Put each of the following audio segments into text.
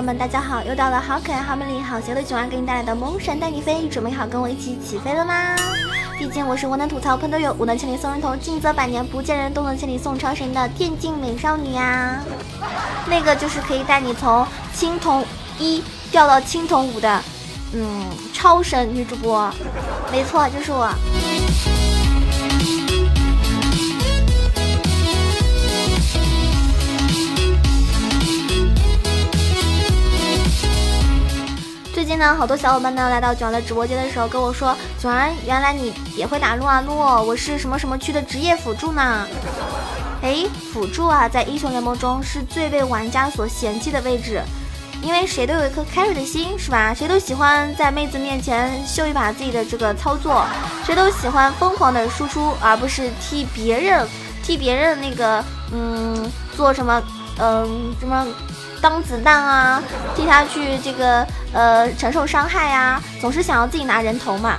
朋友们，大家好！又到了好可爱、好美丽、好邪的囧儿给你带来的萌神带你飞，准备好跟我一起起飞了吗？毕竟我是无能吐槽喷队友，无能千里送人头，近则百年不见人，动能千里送超神的电竞美少女呀！那个就是可以带你从青铜一掉到青铜五的，嗯，超神女主播，没错，就是我。近呢，好多小伙伴呢来到囧儿的直播间的时候跟我说：“囧儿，原来你也会打撸啊撸，我是什么什么区的职业辅助呢？”哎，辅助啊，在英雄联盟中是最被玩家所嫌弃的位置，因为谁都有一颗 carry 的心，是吧？谁都喜欢在妹子面前秀一把自己的这个操作，谁都喜欢疯狂的输出，而不是替别人替别人那个嗯做什么嗯什么。当子弹啊，替他去这个呃承受伤害呀，总是想要自己拿人头嘛。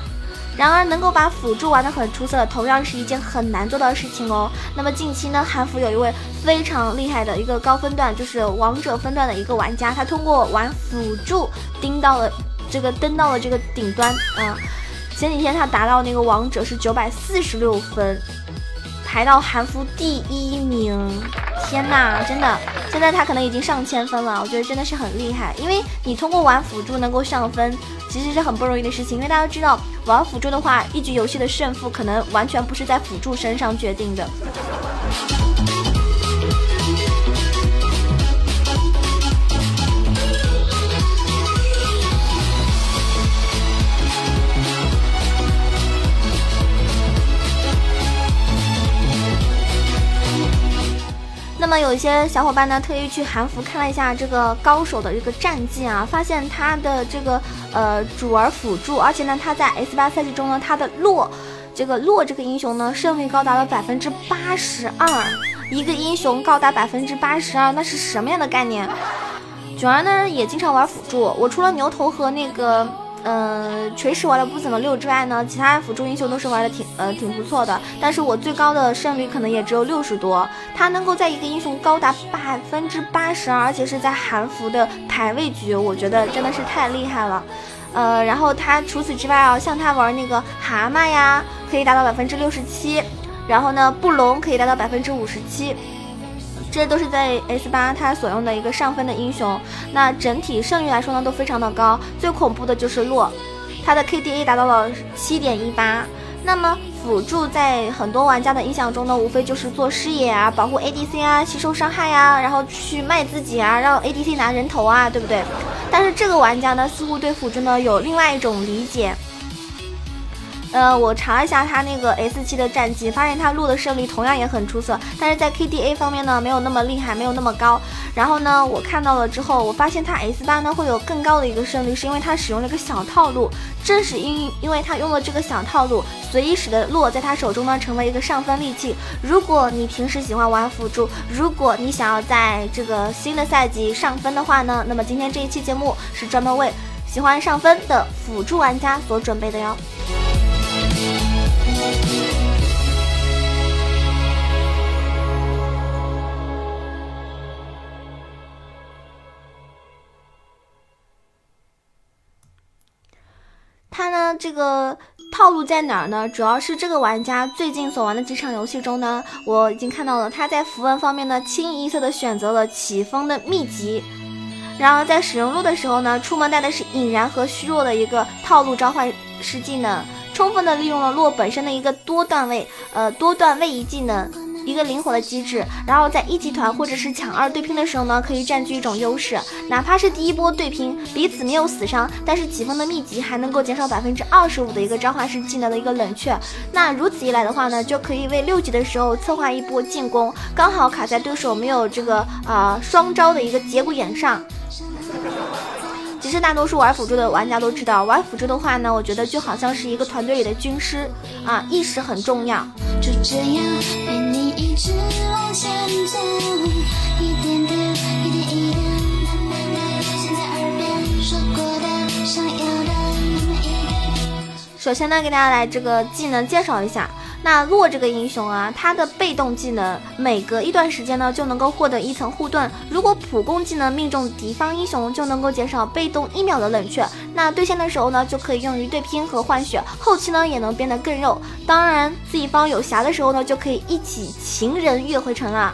然而能够把辅助玩得很出色，同样是一件很难做到的事情哦。那么近期呢，韩服有一位非常厉害的一个高分段，就是王者分段的一个玩家，他通过玩辅助盯到了这个登到了这个顶端啊。前几天他达到那个王者是九百四十六分。排到韩服第一名，天呐，真的，现在他可能已经上千分了，我觉得真的是很厉害。因为你通过玩辅助能够上分，其实是很不容易的事情。因为大家知道，玩辅助的话，一局游戏的胜负可能完全不是在辅助身上决定的。那么有一些小伙伴呢，特意去韩服看了一下这个高手的这个战绩啊，发现他的这个呃主儿辅助，而且呢他在 S 八赛季中呢，他的洛这个洛这个英雄呢，胜率高达了百分之八十二，一个英雄高达百分之八十二，那是什么样的概念？囧儿呢也经常玩辅助，我除了牛头和那个。嗯，锤石玩的不怎么溜之外呢，其他辅助英雄都是玩的挺呃挺不错的。但是我最高的胜率可能也只有六十多。他能够在一个英雄高达百分之八十二，而且是在韩服的排位局，我觉得真的是太厉害了。呃，然后他除此之外啊，像他玩那个蛤蟆呀，可以达到百分之六十七，然后呢，布隆可以达到百分之五十七。这都是在 S 八它所用的一个上分的英雄，那整体胜率来说呢都非常的高。最恐怖的就是洛，它的 KDA 达到了七点一八。那么辅助在很多玩家的印象中呢，无非就是做视野啊，保护 ADC 啊，吸收伤害呀，然后去卖自己啊，让 ADC 拿人头啊，对不对？但是这个玩家呢，似乎对辅助呢有另外一种理解。呃，我查了一下他那个 S 七的战绩，发现他录的胜率同样也很出色，但是在 KDA 方面呢，没有那么厉害，没有那么高。然后呢，我看到了之后，我发现他 S 八呢会有更高的一个胜率，是因为他使用了一个小套路。正是因因为他用了这个小套路，所以使得洛在他手中呢成为一个上分利器。如果你平时喜欢玩辅助，如果你想要在这个新的赛季上分的话呢，那么今天这一期节目是专门为喜欢上分的辅助玩家所准备的哟。这个套路在哪儿呢？主要是这个玩家最近所玩的几场游戏中呢，我已经看到了他在符文方面呢，清一色的选择了起风的秘籍，然而在使用路的时候呢，出门带的是引燃和虚弱的一个套路召唤师技能。充分的利用了洛本身的一个多段位，呃，多段位移技能，一个灵活的机制，然后在一级团或者是抢二对拼的时候呢，可以占据一种优势。哪怕是第一波对拼，彼此没有死伤，但是起风的秘籍还能够减少百分之二十五的一个召唤师技能的一个冷却。那如此一来的话呢，就可以为六级的时候策划一波进攻，刚好卡在对手没有这个啊双招的一个节骨眼上。其实大多数玩辅助的玩家都知道，玩辅助的话呢，我觉得就好像是一个团队里的军师啊，意识很重要。就这样一直往前走，一点点，一点一点，首先呢，给大家来这个技能介绍一下。那洛这个英雄啊，他的被动技能每隔一段时间呢，就能够获得一层护盾。如果普攻技能命中敌方英雄，就能够减少被动一秒的冷却。那对线的时候呢，就可以用于对拼和换血，后期呢也能变得更肉。当然，自己方有霞的时候呢，就可以一起情人月回城了。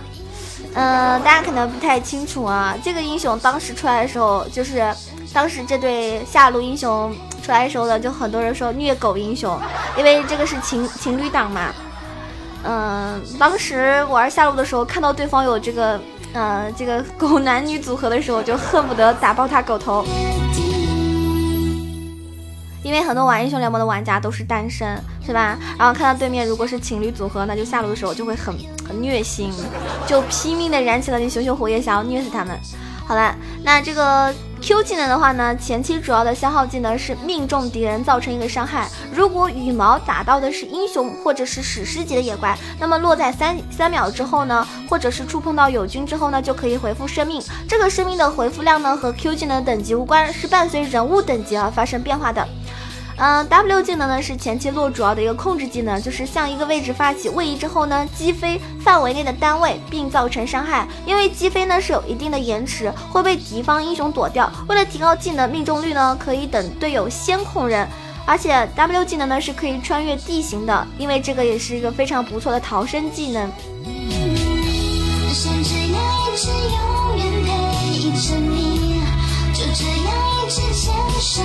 嗯，大家可能不太清楚啊，这个英雄当时出来的时候，就是当时这对下路英雄。出来的时候呢，就很多人说虐狗英雄，因为这个是情情侣档嘛。嗯，当时玩下路的时候，看到对方有这个呃这个狗男女组合的时候，就恨不得打爆他狗头。因为很多玩英雄联盟的玩家都是单身，是吧？然后看到对面如果是情侣组合，那就下路的时候就会很很虐心，就拼命的燃起了你熊熊火焰，想要虐死他们。好了，那这个 Q 技能的话呢，前期主要的消耗技能是命中敌人造成一个伤害。如果羽毛打到的是英雄或者是史诗级的野怪，那么落在三三秒之后呢，或者是触碰到友军之后呢，就可以回复生命。这个生命的回复量呢，和 Q 技能等级无关，是伴随人物等级而发生变化的。嗯，W 技能呢是前期落主要的一个控制技能，就是向一个位置发起位移之后呢，击飞范围内的单位并造成伤害。因为击飞呢是有一定的延迟，会被敌方英雄躲掉。为了提高技能命中率呢，可以等队友先控人。而且 W 技能呢是可以穿越地形的，因为这个也是一个非常不错的逃生技能。就这样一直牵手。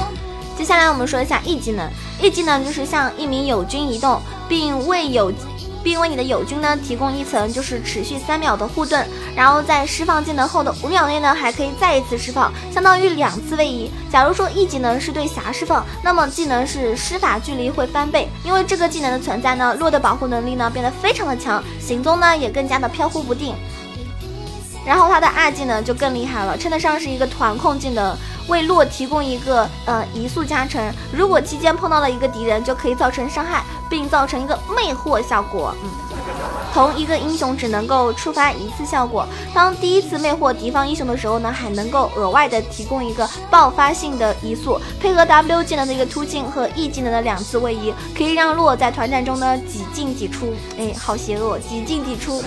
接下来我们说一下 E 技能，E 技能就是向一名友军移动，并为友，并为你的友军呢提供一层就是持续三秒的护盾，然后在释放技能后的五秒内呢还可以再一次释放，相当于两次位移。假如说 E 技能是对霞释放，那么技能是施法距离会翻倍，因为这个技能的存在呢，洛的保护能力呢变得非常的强，行踪呢也更加的飘忽不定。然后他的二技能就更厉害了，称得上是一个团控技能。为洛提供一个呃移速加成，如果期间碰到了一个敌人，就可以造成伤害，并造成一个魅惑效果。嗯，同一个英雄只能够触发一次效果。当第一次魅惑敌方英雄的时候呢，还能够额外的提供一个爆发性的移速，配合 W 技能的一个突进和 E 技能的两次位移，可以让洛在团战中呢几进几出。哎，好邪恶，几进几出。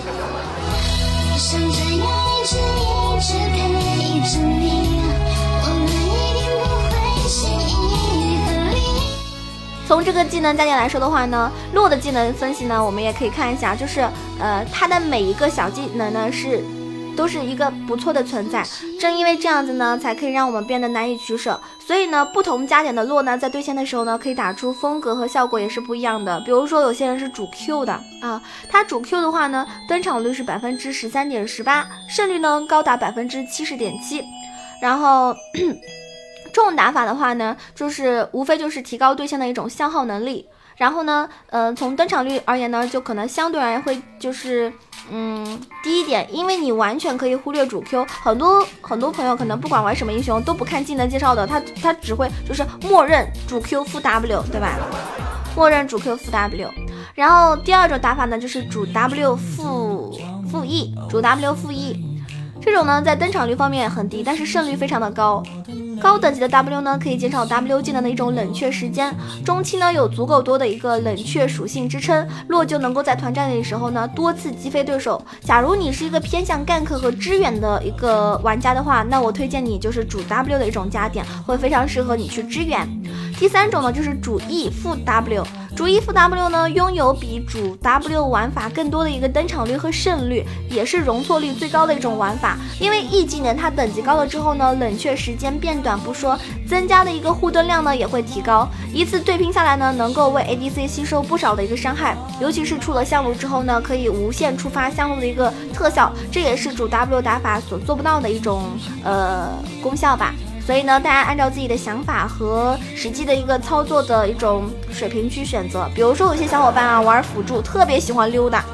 从这个技能加点来说的话呢，洛的技能分析呢，我们也可以看一下，就是呃，它的每一个小技能呢是都是一个不错的存在。正因为这样子呢，才可以让我们变得难以取舍。所以呢，不同加点的洛呢，在对线的时候呢，可以打出风格和效果也是不一样的。比如说，有些人是主 Q 的啊，他主 Q 的话呢，登场率是百分之十三点十八，胜率呢高达百分之七十点七，然后。这种打法的话呢，就是无非就是提高对线的一种消耗能力。然后呢，呃，从登场率而言呢，就可能相对而言会就是，嗯，低一点，因为你完全可以忽略主 Q。很多很多朋友可能不管玩什么英雄都不看技能介绍的，他他只会就是默认主 Q 负 W，对吧？默认主 Q 负 W。然后第二种打法呢，就是主 W 负负 E，主 W 负 E。这种呢，在登场率方面很低，但是胜率非常的高。高等级的 W 呢，可以减少 W 技能的一种冷却时间。中期呢，有足够多的一个冷却属性支撑，洛就能够在团战的时候呢，多次击飞对手。假如你是一个偏向 gank 和支援的一个玩家的话，那我推荐你就是主 W 的一种加点，会非常适合你去支援。第三种呢，就是主 E 负 W。主 E 副 W 呢，拥有比主 W 玩法更多的一个登场率和胜率，也是容错率最高的一种玩法。因为 E 技能它等级高了之后呢，冷却时间变短不说，增加的一个护盾量呢也会提高。一次对拼下来呢，能够为 ADC 吸收不少的一个伤害，尤其是出了香炉之后呢，可以无限触发香炉的一个特效，这也是主 W 打法所做不到的一种呃功效吧。所以呢，大家按照自己的想法和实际的一个操作的一种水平去选择。比如说，有些小伙伴啊，玩辅助特别喜欢溜达，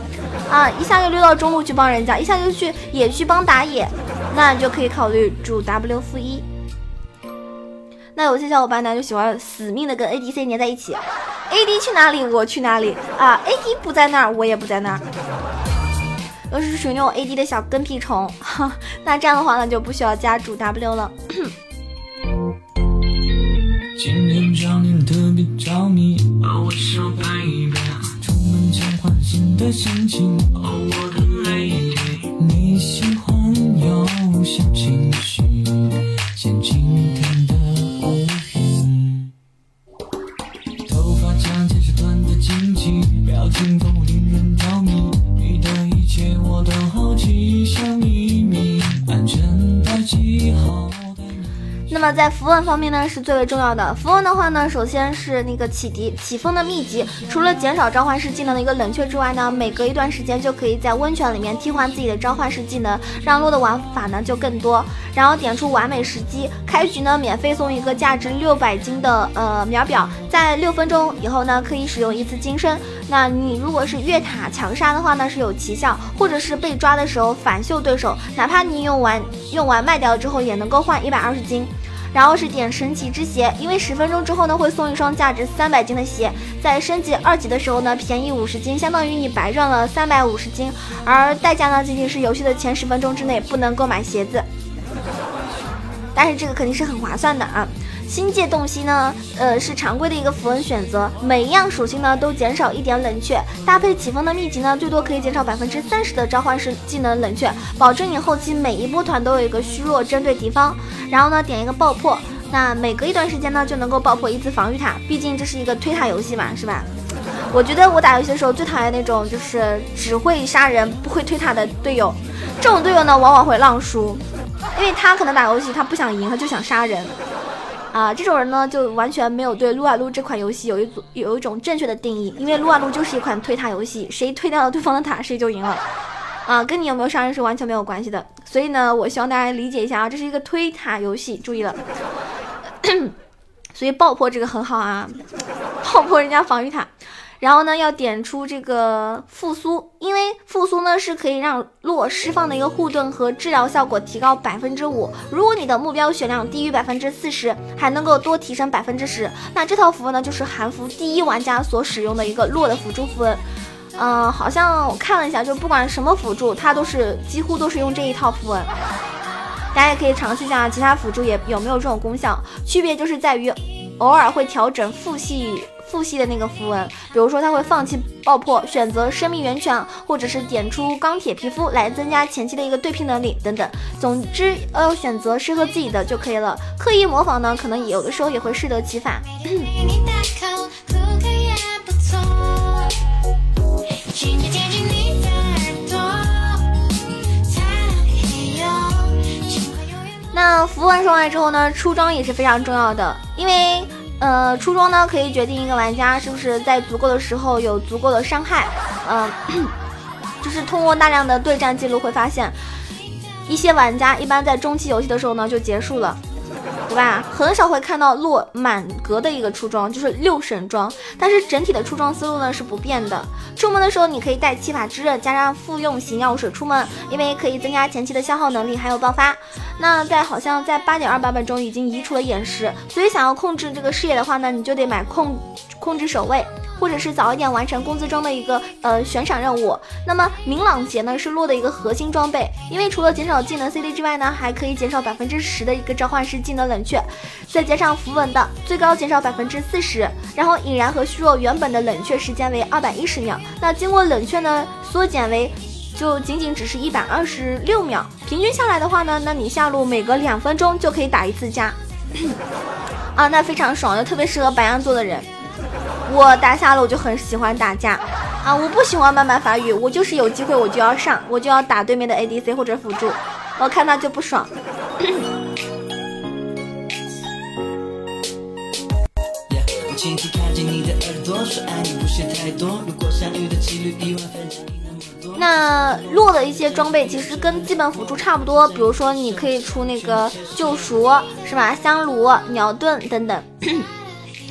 啊，一下就溜到中路去帮人家，一下就去野区帮打野，那你就可以考虑主 W 负一。那有些小伙伴呢，就喜欢死命的跟 ADC 粘在一起，AD 去哪里我去哪里啊，AD 不在那儿我也不在那儿，都是属于那种 AD 的小跟屁虫。那这样的话呢，就不需要加主 W 了。今天少年特别着迷，哦，我想拍一拍，出门前换新的心情，哦，我那么在符文方面呢，是最为重要的。符文的话呢，首先是那个启迪起风的秘籍，除了减少召唤师技能的一个冷却之外呢，每隔一段时间就可以在温泉里面替换自己的召唤师技能，让落的玩法呢就更多。然后点出完美时机，开局呢免费送一个价值六百金的呃秒表，在六分钟以后呢可以使用一次金身。那你如果是越塔强杀的话呢是有奇效，或者是被抓的时候反秀对手，哪怕你用完用完卖掉之后也能够换一百二十金。然后是点神奇之鞋，因为十分钟之后呢会送一双价值三百金的鞋，在升级二级的时候呢便宜五十金，相当于你白赚了三百五十金，而代价呢仅仅是游戏的前十分钟之内不能购买鞋子，但是这个肯定是很划算的啊。星界洞悉呢，呃是常规的一个符文选择，每一样属性呢都减少一点冷却，搭配起风的秘籍呢，最多可以减少百分之三十的召唤师技能冷却，保证你后期每一波团都有一个虚弱针对敌方。然后呢，点一个爆破，那每隔一段时间呢就能够爆破一次防御塔，毕竟这是一个推塔游戏嘛，是吧？我觉得我打游戏的时候最讨厌那种就是只会杀人不会推塔的队友，这种队友呢往往会浪输，因为他可能打游戏他不想赢，他就想杀人。啊，这种人呢，就完全没有对撸啊撸这款游戏有一组有一种正确的定义，因为撸啊撸就是一款推塔游戏，谁推掉了对方的塔，谁就赢了，啊，跟你有没有杀人是完全没有关系的。所以呢，我希望大家理解一下啊，这是一个推塔游戏，注意了。所以爆破这个很好啊，爆破人家防御塔。然后呢，要点出这个复苏，因为复苏呢是可以让洛释放的一个护盾和治疗效果提高百分之五。如果你的目标血量低于百分之四十，还能够多提升百分之十。那这套符文呢，就是韩服第一玩家所使用的一个洛的辅助符文。嗯，好像我看了一下，就不管什么辅助，它都是几乎都是用这一套符文。大家也可以尝试一下其他辅助也有没有这种功效，区别就是在于偶尔会调整副系。复系的那个符文，比如说他会放弃爆破，选择生命源泉，或者是点出钢铁皮肤来增加前期的一个对拼能力等等。总之，要选择适合自己的就可以了。刻意模仿呢，可能有的时候也会适得其反。那符文说完之后呢，出装也是非常重要的，因为。呃，出装呢可以决定一个玩家是不是在足够的时候有足够的伤害。嗯，就是通过大量的对战记录会发现，一些玩家一般在中期游戏的时候呢就结束了。对吧？很少会看到落满格的一个出装，就是六神装。但是整体的出装思路呢是不变的。出门的时候你可以带七法之刃，加上复用型药水出门，因为可以增加前期的消耗能力，还有爆发。那在好像在八点二版本中已经移除了眼石，所以想要控制这个视野的话呢，你就得买控控制守卫。或者是早一点完成工资中的一个呃悬赏任务。那么明朗节呢是落的一个核心装备，因为除了减少技能 CD 之外呢，还可以减少百分之十的一个召唤师技能冷却，再加上符文的最高减少百分之四十。然后引燃和虚弱原本的冷却时间为二百一十秒，那经过冷却呢缩减为就仅仅只是一百二十六秒。平均下来的话呢，那你下路每隔两分钟就可以打一次加，啊，那非常爽，又特别适合白羊座的人。我打下路就很喜欢打架啊！我不喜欢慢慢发育，我就是有机会我就要上，我就要打对面的 ADC 或者辅助，我看到就不爽。那落的一些装备其实跟基本辅助差不多，比如说你可以出那个救赎，是吧？香炉、鸟盾等等。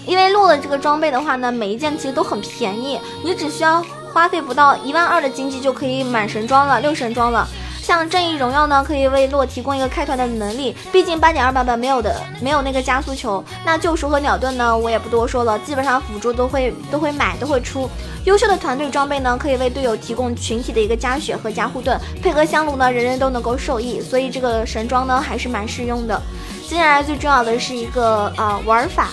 因为洛的这个装备的话呢，每一件其实都很便宜，你只需要花费不到一万二的经济就可以满神装了，六神装了。像正义荣耀呢，可以为洛提供一个开团的能力，毕竟八点二版本没有的，没有那个加速球。那救赎和鸟盾呢，我也不多说了，基本上辅助都会都会买，都会出。优秀的团队装备呢，可以为队友提供群体的一个加血和加护盾，配合香炉呢，人人都能够受益，所以这个神装呢还是蛮适用的。接下来最重要的是一个啊玩法。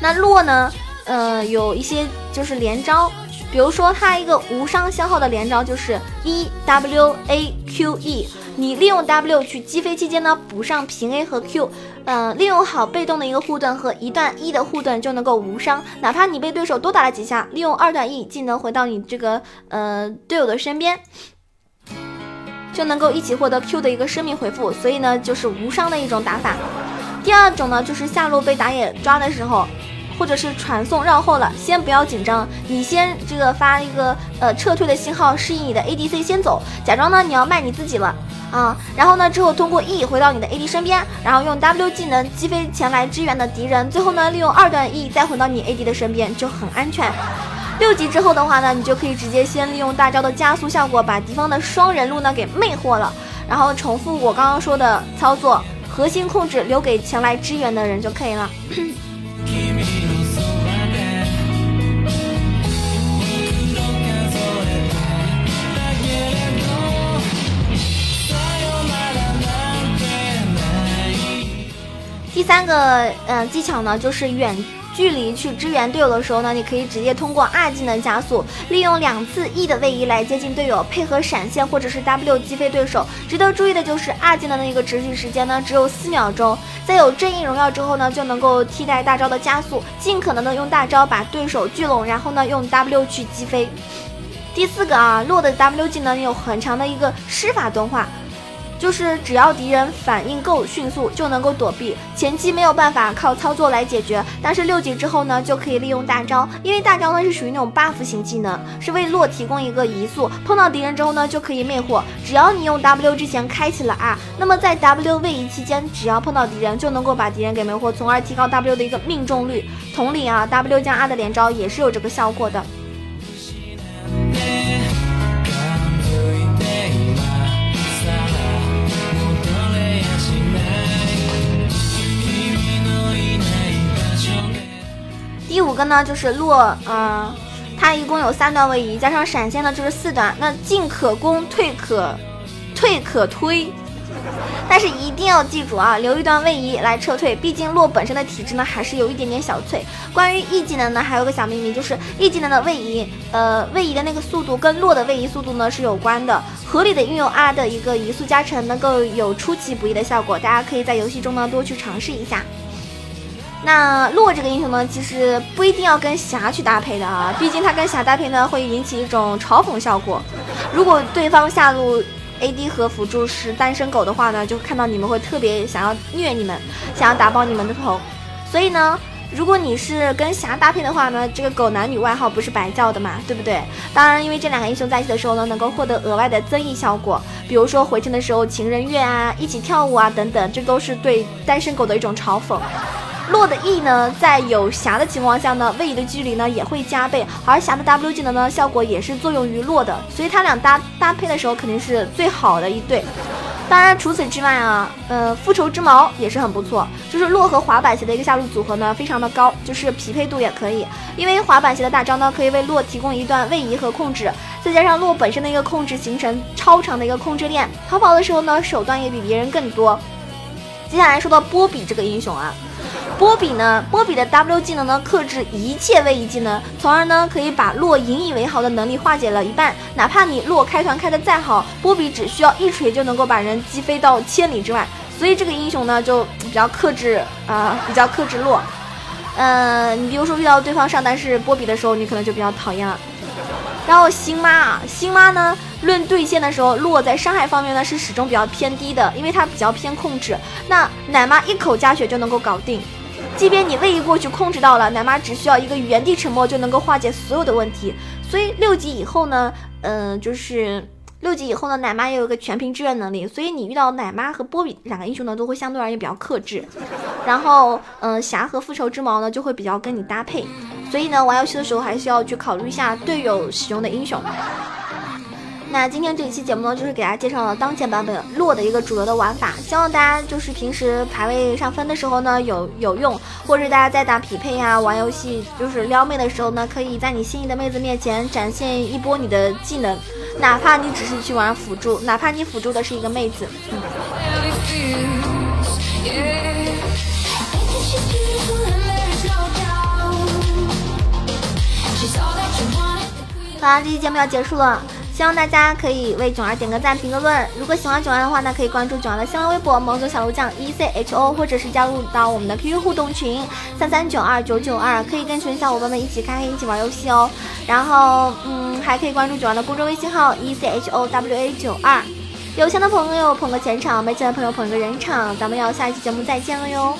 那洛呢，呃，有一些就是连招，比如说它一个无伤消耗的连招就是 E W A Q E，你利用 W 去击飞期间呢补上平 A 和 Q，呃，利用好被动的一个护盾和一段 E 的护盾就能够无伤，哪怕你被对手多打了几下，利用二段 E 技能回到你这个呃队友的身边。就能够一起获得 Q 的一个生命回复，所以呢，就是无伤的一种打法。第二种呢，就是下路被打野抓的时候，或者是传送绕后了，先不要紧张，你先这个发一个呃撤退的信号，示意你的 ADC 先走，假装呢你要卖你自己了啊，然后呢之后通过 E 回到你的 AD 身边，然后用 W 技能击飞前来支援的敌人，最后呢利用二段 E 再回到你 AD 的身边，就很安全。六级之后的话呢，你就可以直接先利用大招的加速效果，把敌方的双人路呢给魅惑了，然后重复我刚刚说的操作，核心控制留给前来支援的人就可以了。第三个嗯技巧呢，就是远。距离去支援队友的时候呢，你可以直接通过二技能加速，利用两次 E 的位移来接近队友，配合闪现或者是 W 击飞对手。值得注意的就是二技能的一个持续时间呢，只有四秒钟。在有正义荣耀之后呢，就能够替代大招的加速，尽可能的用大招把对手聚拢，然后呢用 W 去击飞。第四个啊，洛的 W 技能有很强的一个施法动画。就是只要敌人反应够迅速，就能够躲避。前期没有办法靠操作来解决，但是六级之后呢，就可以利用大招。因为大招呢是属于那种 buff 型技能，是为洛提供一个移速。碰到敌人之后呢，就可以魅惑。只要你用 W 之前开启了 R，那么在 W 位移期间，只要碰到敌人，就能够把敌人给魅惑，从而提高 W 的一个命中率。同理啊，W 加 R 的连招也是有这个效果的。第五个呢，就是洛，嗯，它一共有三段位移，加上闪现呢，就是四段。那进可攻，退可退可推，但是一定要记住啊，留一段位移来撤退。毕竟洛本身的体质呢，还是有一点点小脆。关于 E 技能呢，还有个小秘密，就是 E 技能的位移，呃，位移的那个速度跟洛的位移速度呢是有关的。合理的运用 R 的一个移速加成，能够有出其不意的效果。大家可以在游戏中呢多去尝试一下。那洛这个英雄呢，其实不一定要跟霞去搭配的啊，毕竟他跟霞搭配呢，会引起一种嘲讽效果。如果对方下路 AD 和辅助是单身狗的话呢，就看到你们会特别想要虐你们，想要打爆你们的头。所以呢，如果你是跟霞搭配的话呢，这个狗男女外号不是白叫的嘛，对不对？当然，因为这两个英雄在一起的时候呢，能够获得额外的增益效果，比如说回城的时候情人月啊，一起跳舞啊等等，这都是对单身狗的一种嘲讽。洛的 E 呢，在有霞的情况下呢，位移的距离呢也会加倍，而霞的 W 技能呢，效果也是作用于洛的，所以他俩搭搭配的时候肯定是最好的一对。当然除此之外啊，呃，复仇之矛也是很不错，就是洛和滑板鞋的一个下路组合呢，非常的高，就是匹配度也可以。因为滑板鞋的大招呢，可以为洛提供一段位移和控制，再加上洛本身的一个控制形成超长的一个控制链，逃跑的时候呢，手段也比别人更多。接下来说到波比这个英雄啊。波比呢？波比的 W 技能呢，克制一切位移技能，从而呢可以把洛引以为豪的能力化解了一半。哪怕你洛开团开的再好，波比只需要一锤就能够把人击飞到千里之外。所以这个英雄呢就比较克制啊，比较克制洛。嗯，你比如说遇到对方上单是波比的时候，你可能就比较讨厌了。然后星妈啊，星妈呢，论对线的时候，洛在伤害方面呢是始终比较偏低的，因为它比较偏控制。那奶妈一口加血就能够搞定。即便你位移过去控制到了，奶妈只需要一个原地沉默就能够化解所有的问题。所以六级以后呢，嗯，就是六级以后呢，奶妈也有一个全屏支援能力。所以你遇到奶妈和波比两个英雄呢，都会相对而言比较克制。然后，嗯，霞和复仇之矛呢，就会比较跟你搭配。所以呢，玩游戏的时候还是要去考虑一下队友使用的英雄。那今天这一期节目呢，就是给大家介绍了当前版本洛的一个主流的玩法，希望大家就是平时排位上分的时候呢，有有用，或者大家在打匹配呀，玩游戏，就是撩妹的时候呢，可以在你心仪的妹子面前展现一波你的技能。哪怕你只是去玩辅助，哪怕你辅助的是一个妹子。好啦，这期节目要结束了。希望大家可以为囧儿点个赞、评个论。如果喜欢囧儿的话呢，可以关注囧儿的新浪微博“萌总小鹿酱 E C H O”，或者是加入到我们的 QQ 互动群三三九二九九二，可以跟群小伙伴们一起开黑、一起玩游戏哦。然后，嗯，还可以关注囧儿的公众微信号 E C H O W A 九二。有钱的朋友捧个钱场，没钱的朋友捧个人场。咱们要下一期节目再见了哟。